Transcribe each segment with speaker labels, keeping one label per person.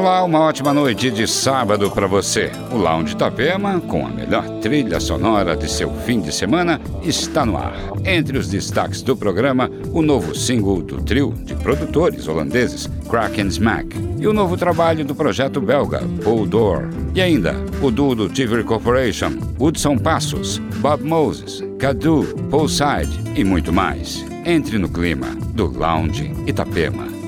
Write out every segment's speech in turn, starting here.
Speaker 1: Olá, uma ótima noite de sábado para você. O Lounge Itapema, com a melhor trilha sonora de seu fim de semana, está no ar. Entre os destaques do programa, o novo single do trio de produtores holandeses Kraken Smack e o novo trabalho do projeto belga Paul Door. E ainda, o duo do TV Corporation, Woodson Passos, Bob Moses, Cadu, Paul Side e muito mais. Entre no clima do Lounge Itapema.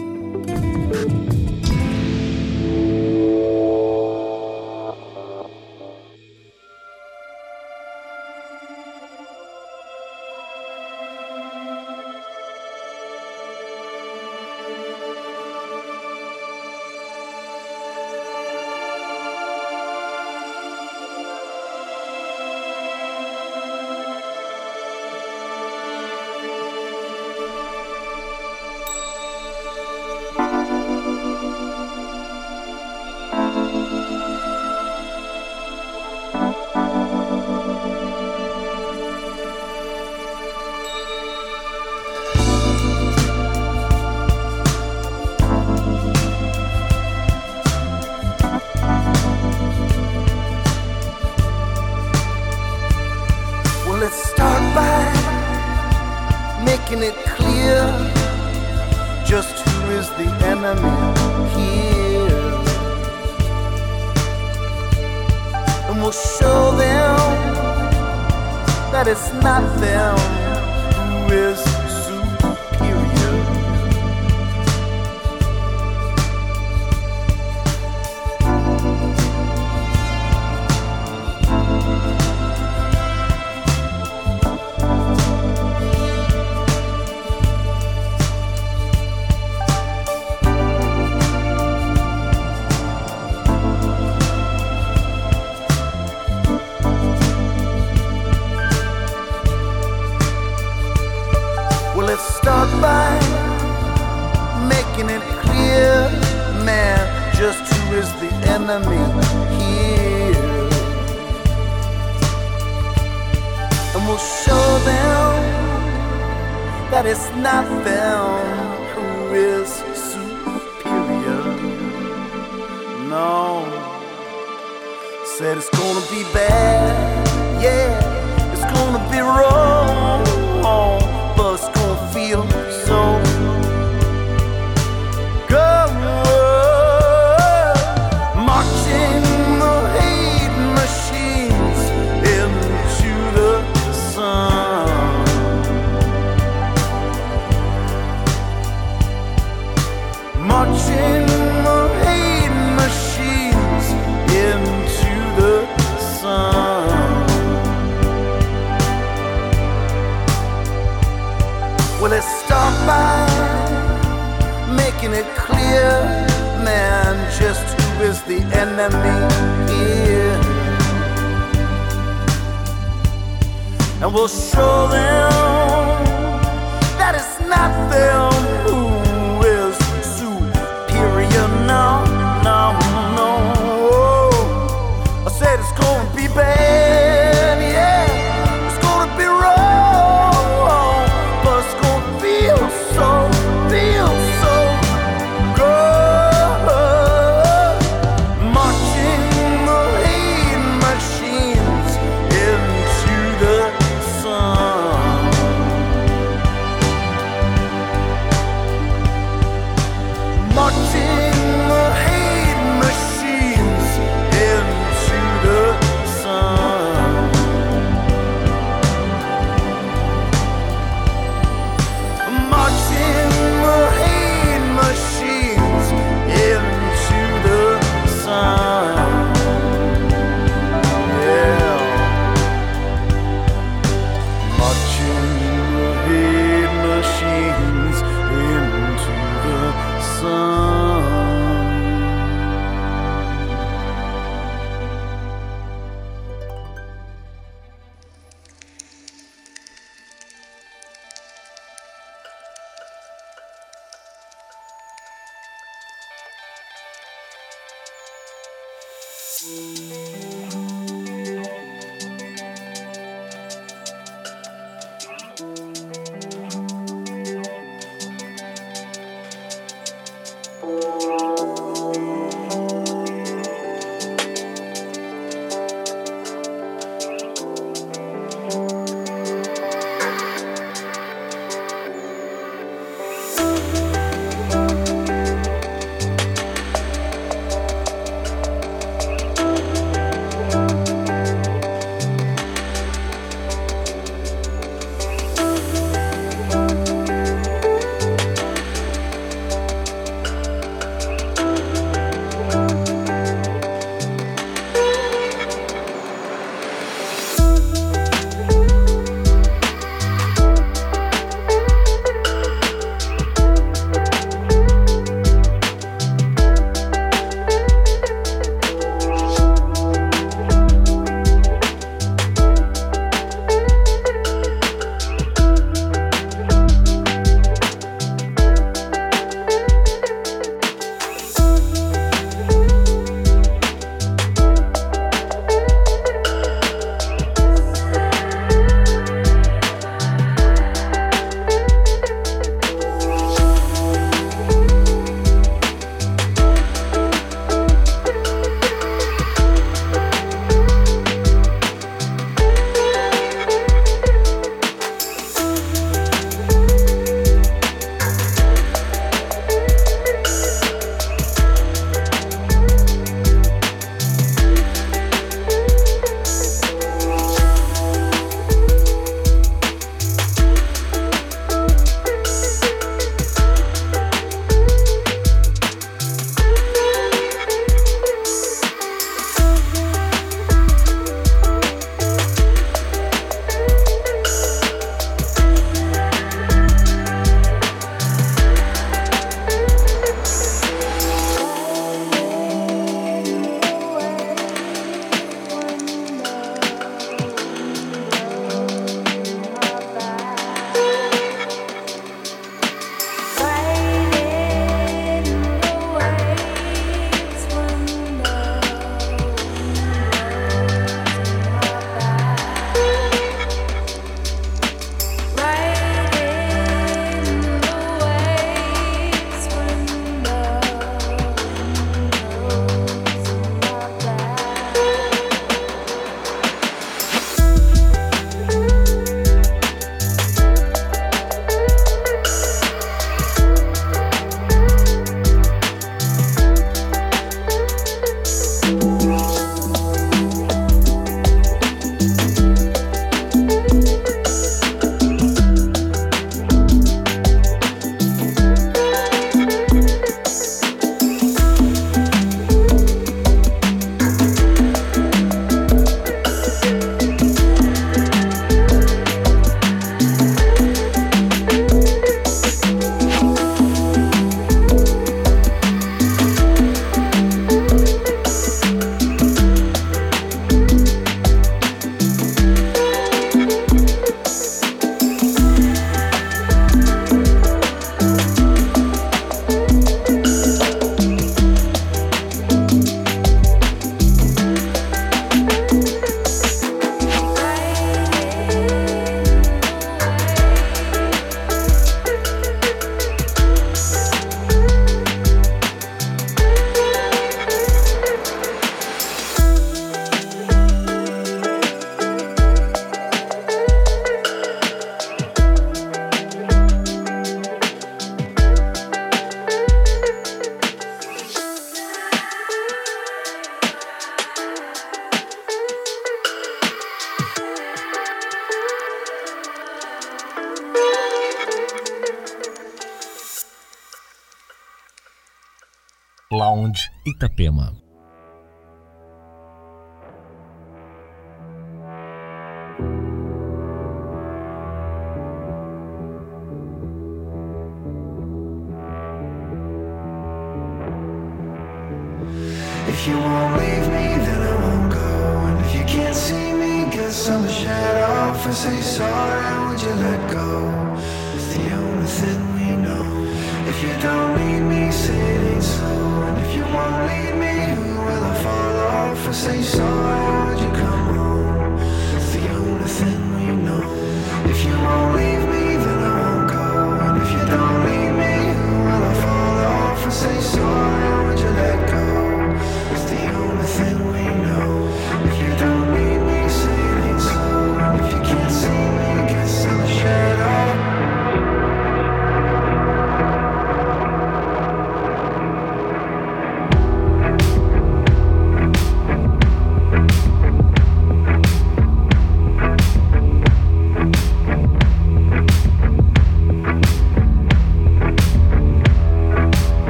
Speaker 2: Itapema.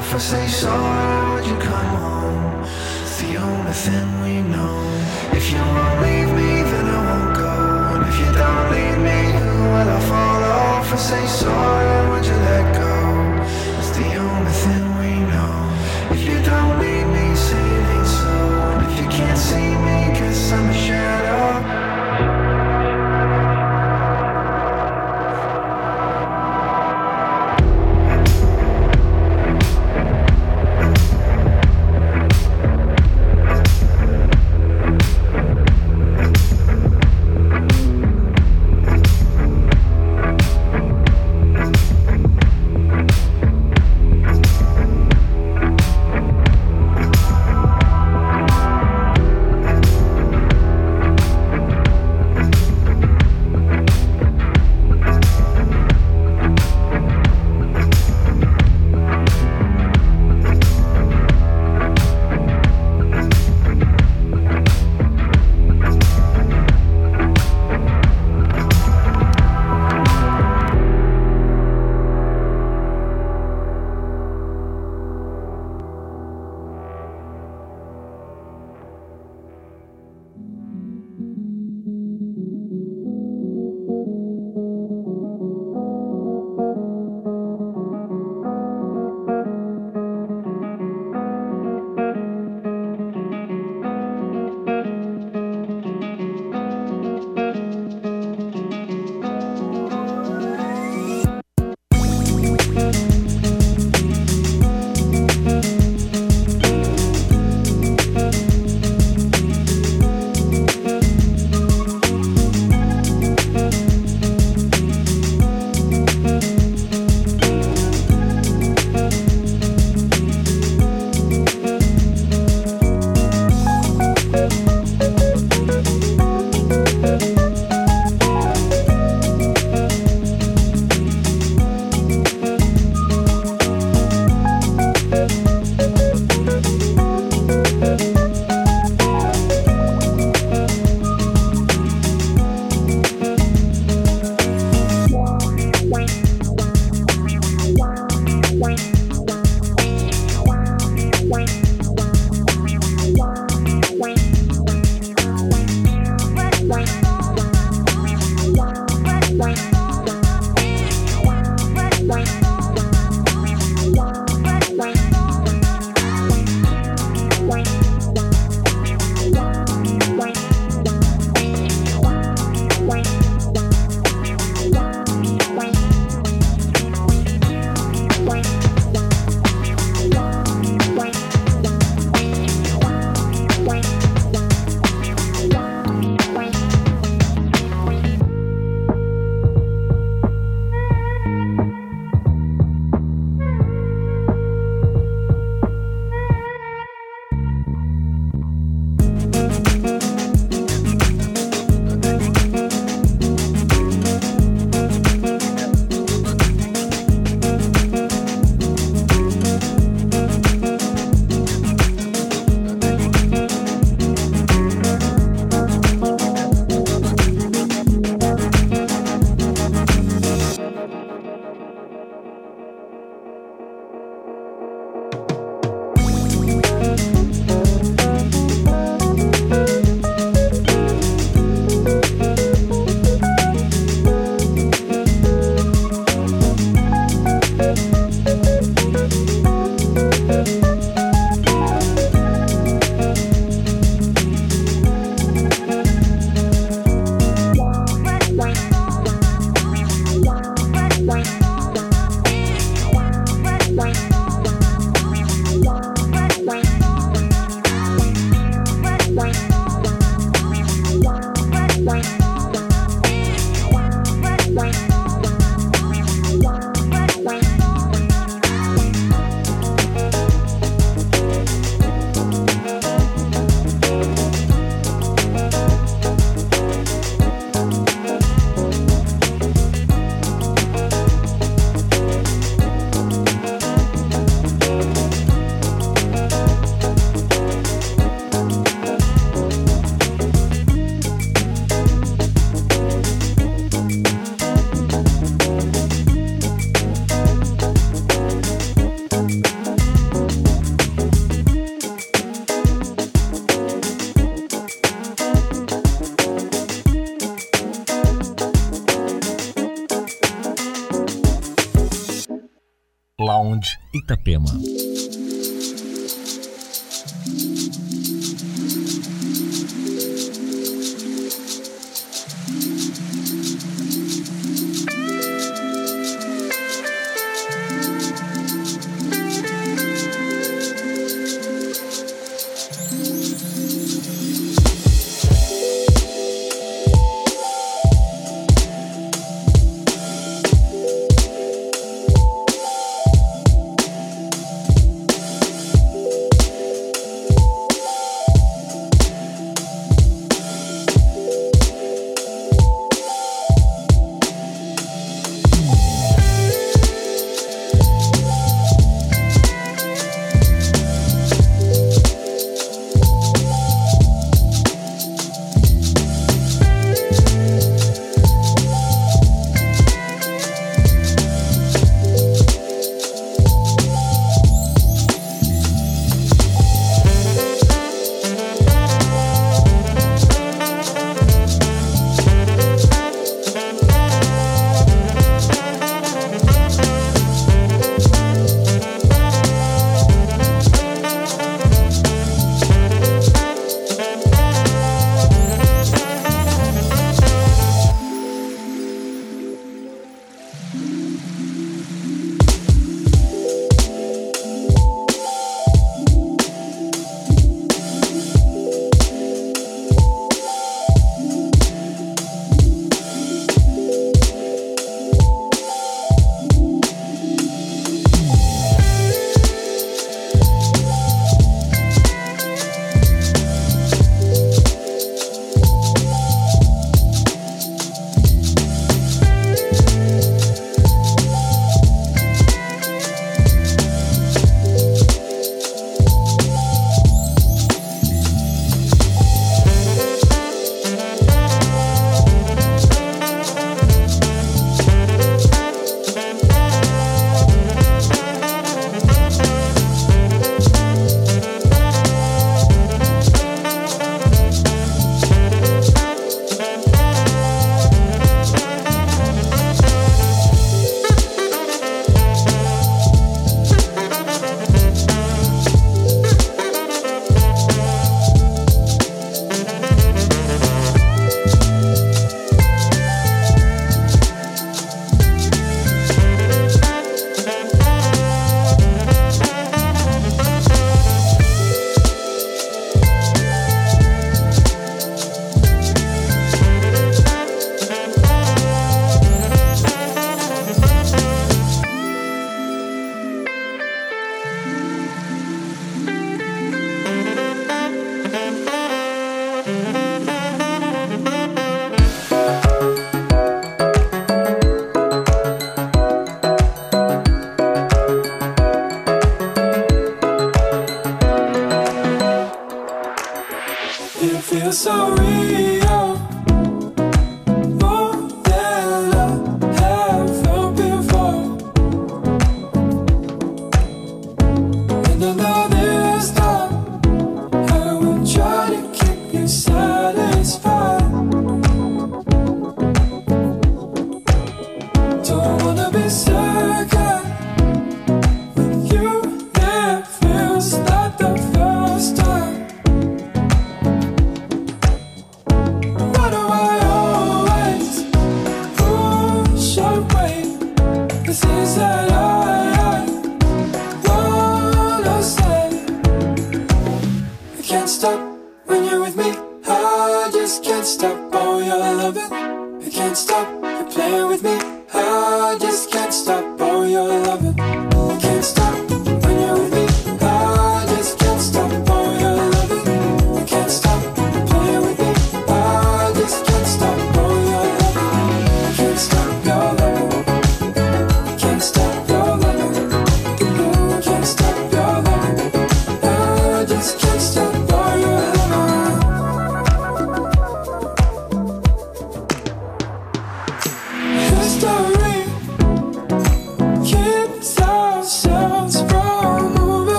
Speaker 3: if I say sorry, would you come home? It's the only thing we know. If you won't leave me, then I won't go. And if you don't leave me, who will I follow? If I say sorry, would you let go?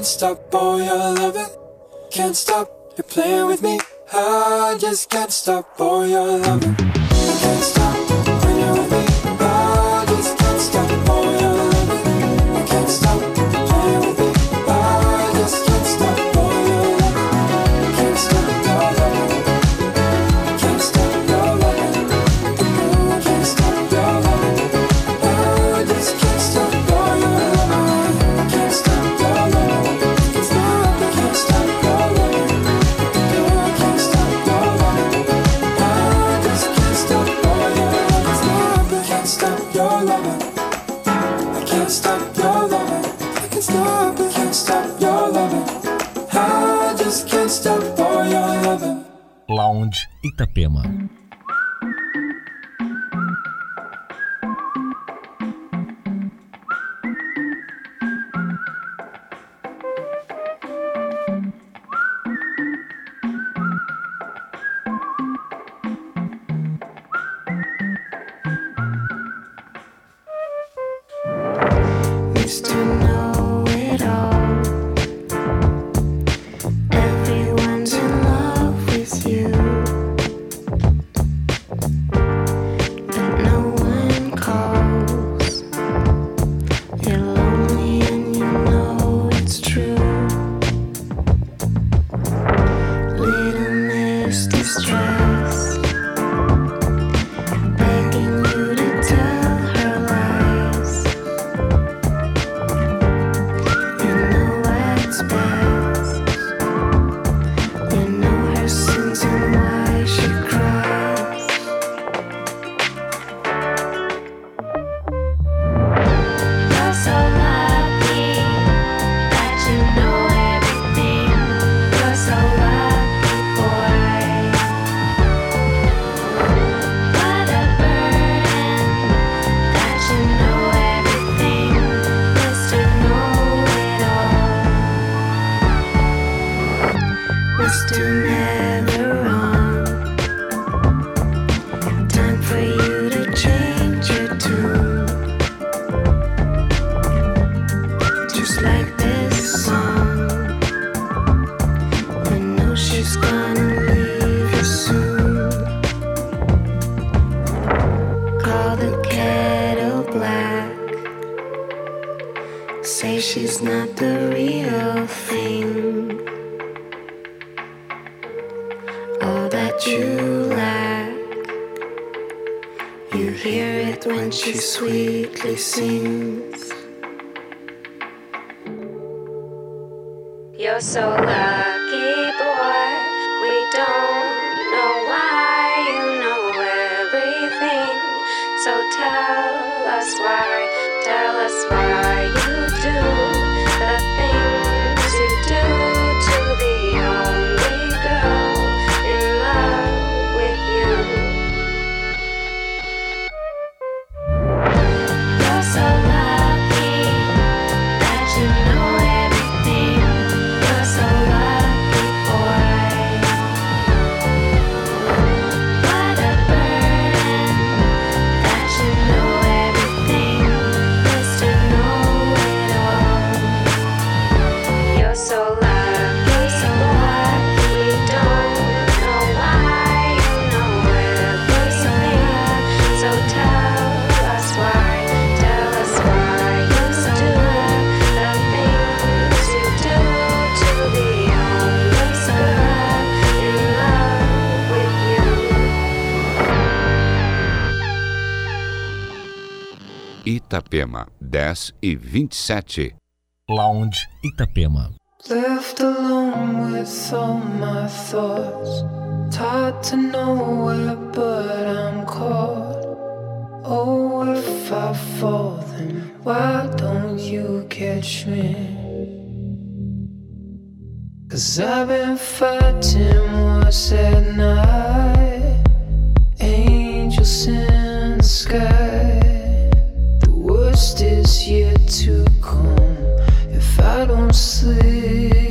Speaker 3: can't
Speaker 4: stop all your loving. Can't stop, you're playing with me. I just can't stop all your loving.
Speaker 5: So tell us why, tell us why.
Speaker 1: Itapema, 10 e 27.
Speaker 6: Lounge Itapema.
Speaker 4: Left alone with all my thoughts. Tied to nowhere, but I'm caught. Oh, if I fall, then why don't you catch me? Cause I've been fighting once at night. Angels in the sky. worst is yet to come if I don't sleep.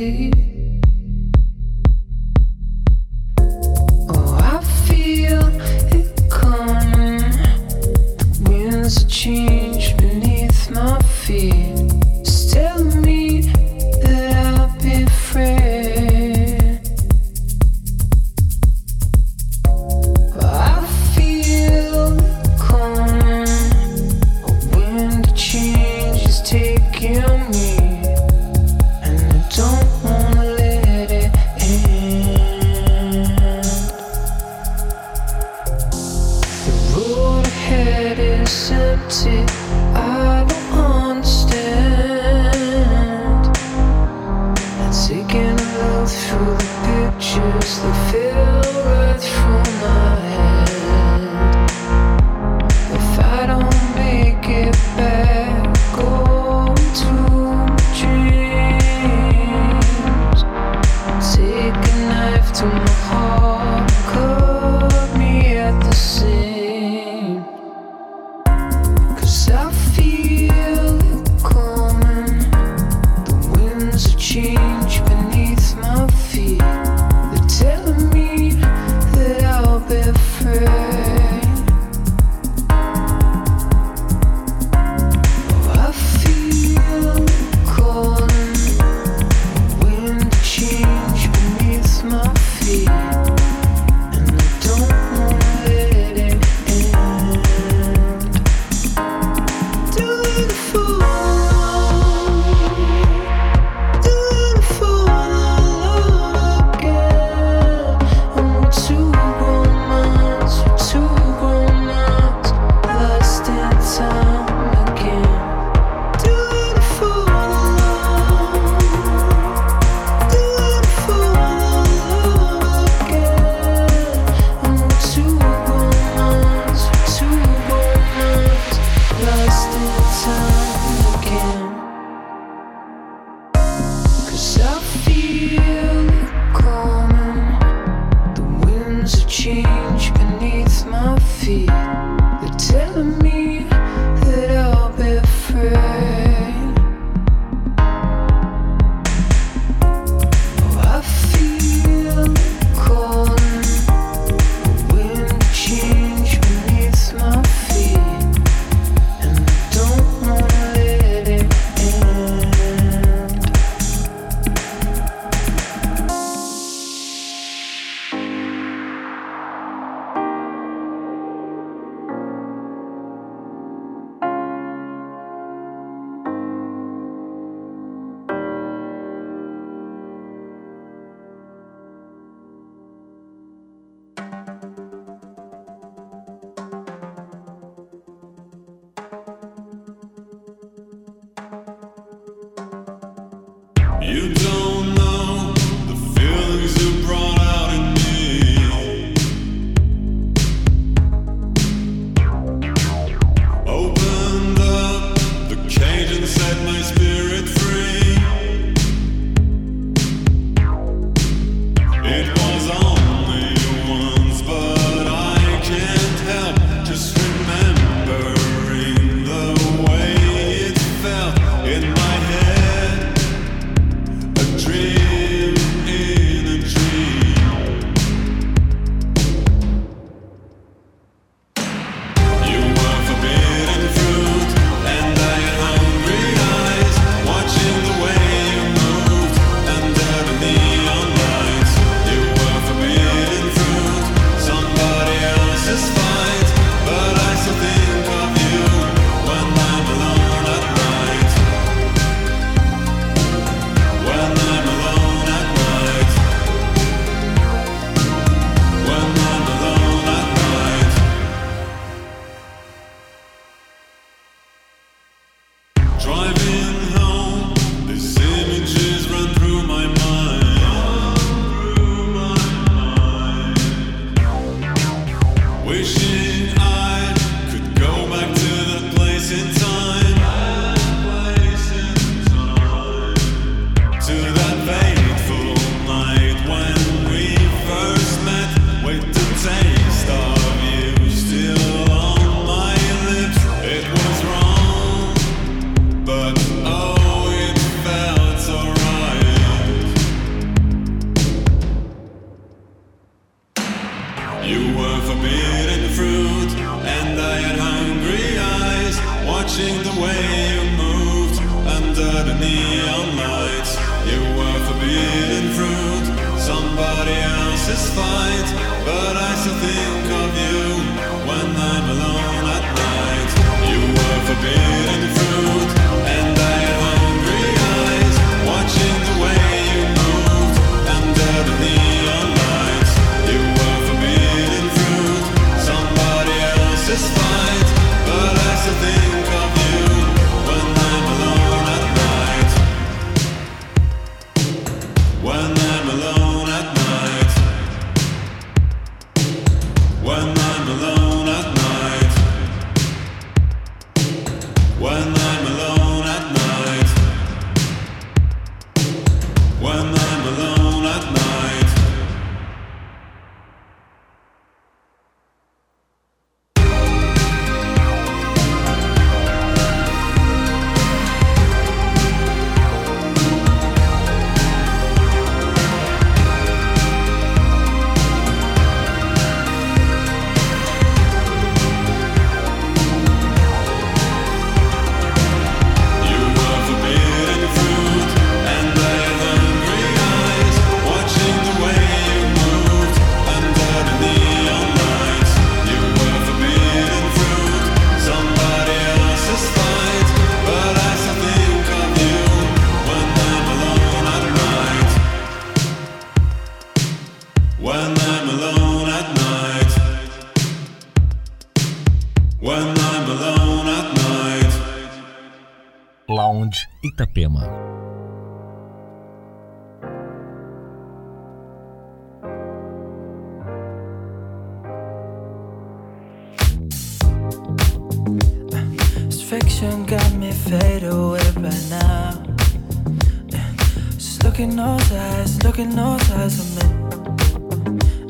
Speaker 7: in
Speaker 8: those eyes, look in those eyes I'm.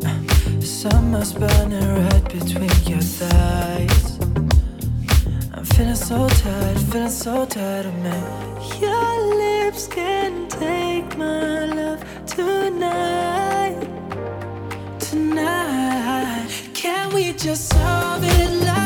Speaker 8: Uh, summer's burning right between your thighs. I'm feeling so tired, feeling so tired of me. Your lips can take my love tonight. Tonight, can we just solve it like?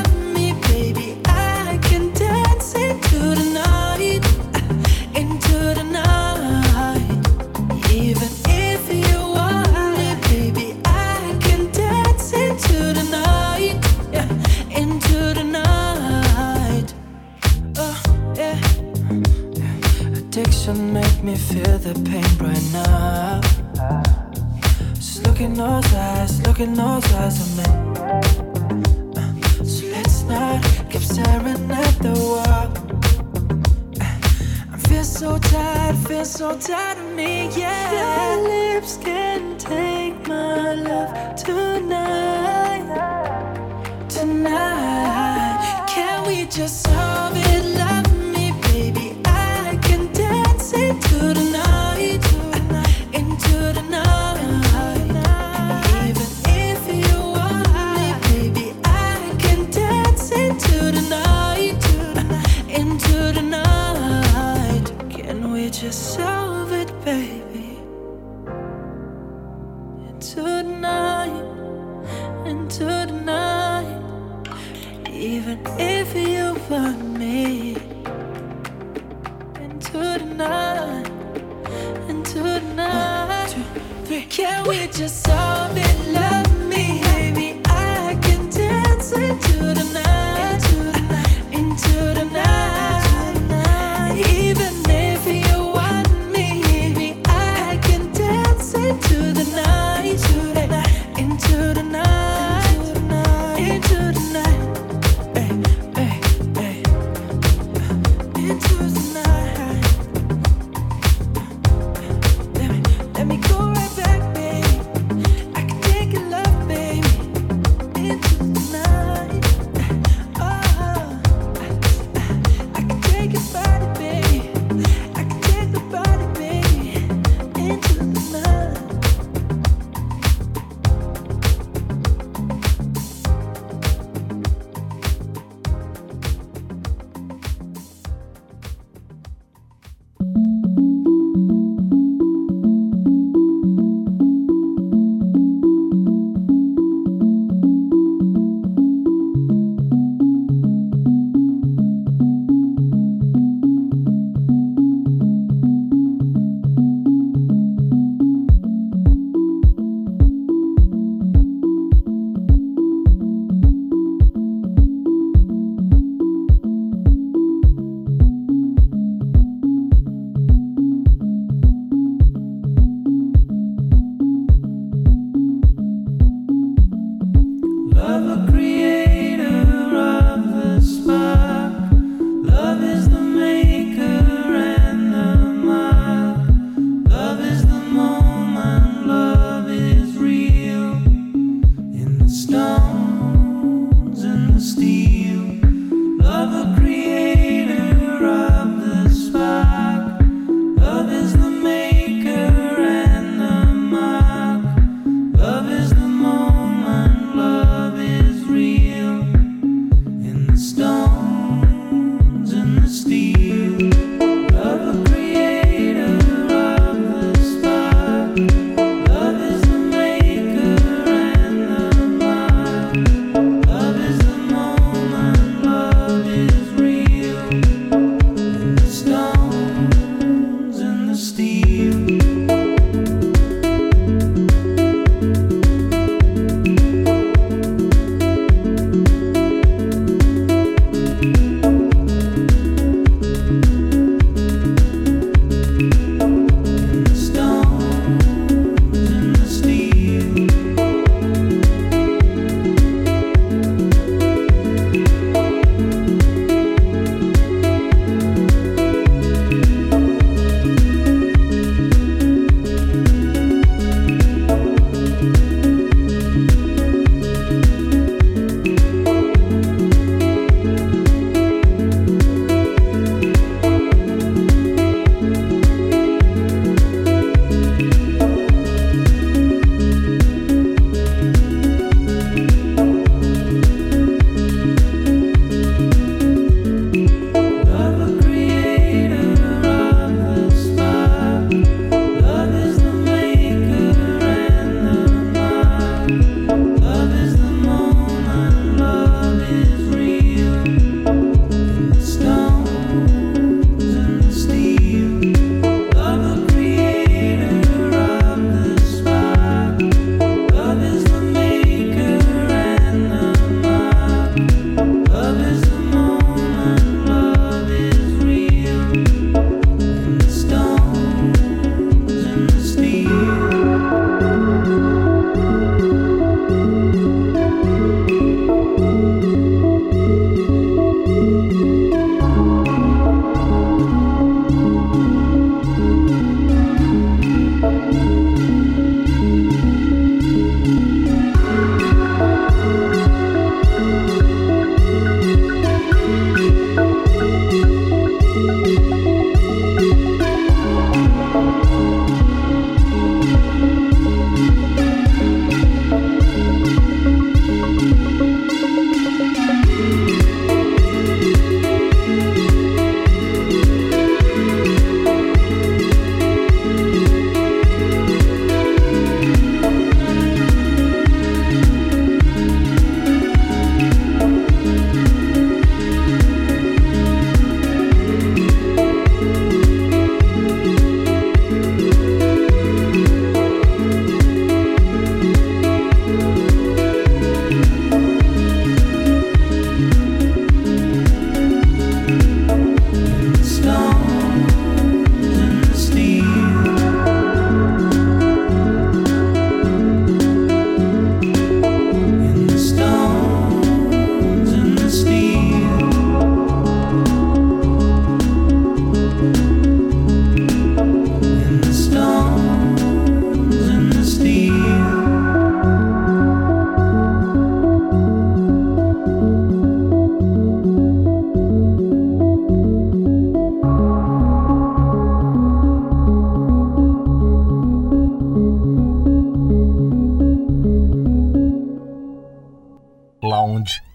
Speaker 8: the pain brighten up. Just look in those eyes, look in those eyes of me. Uh, so let's not keep staring at the wall. Uh, I feel so tired, feel so tired of me, yeah. Your lips can take my love tonight, tonight. Can we just solve it? Love me, baby. I can dance into the night. We just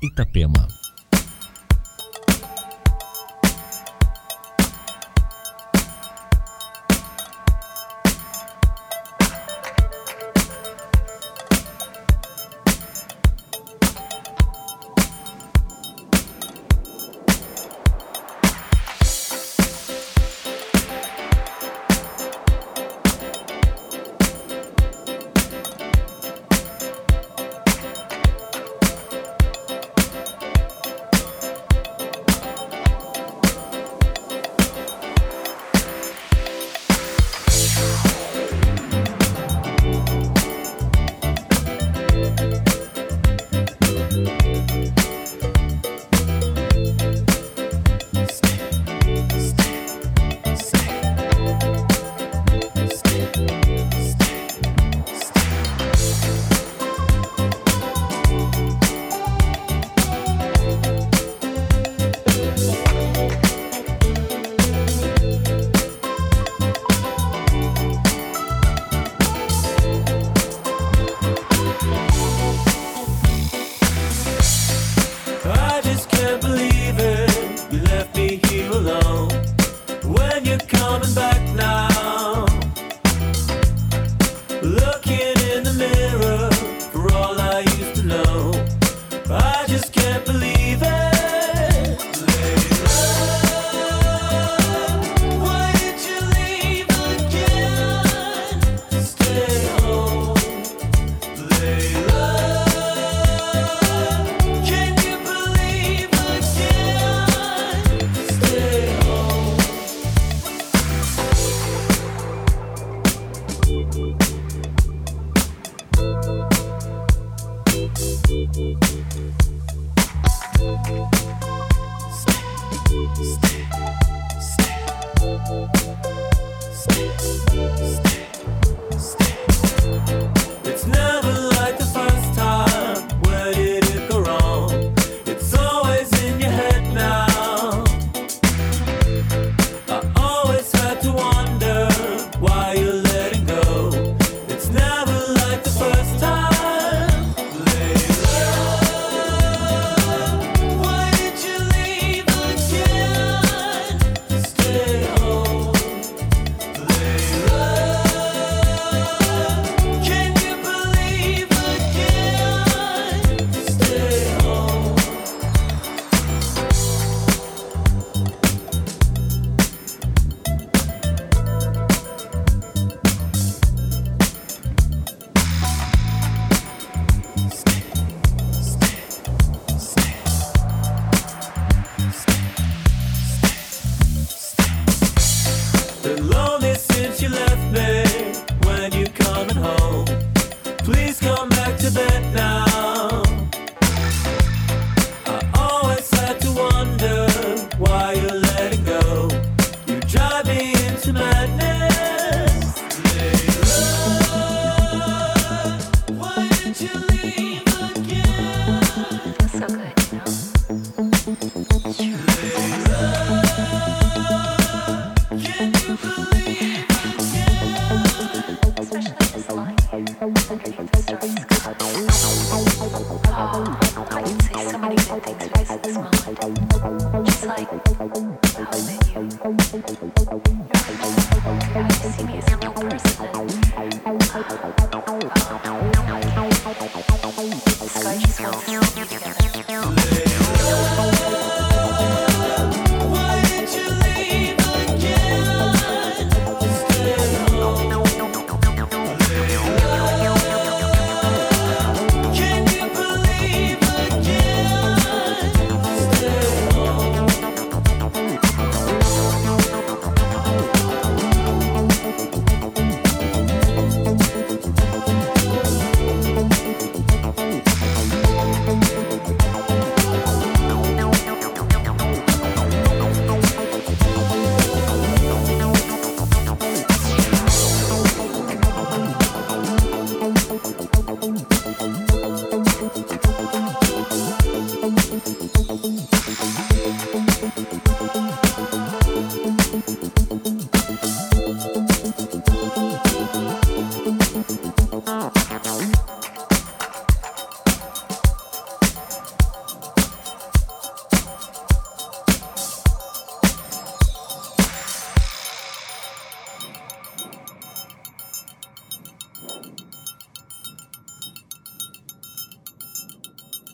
Speaker 6: Itapema.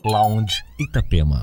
Speaker 7: Lounge Itapema.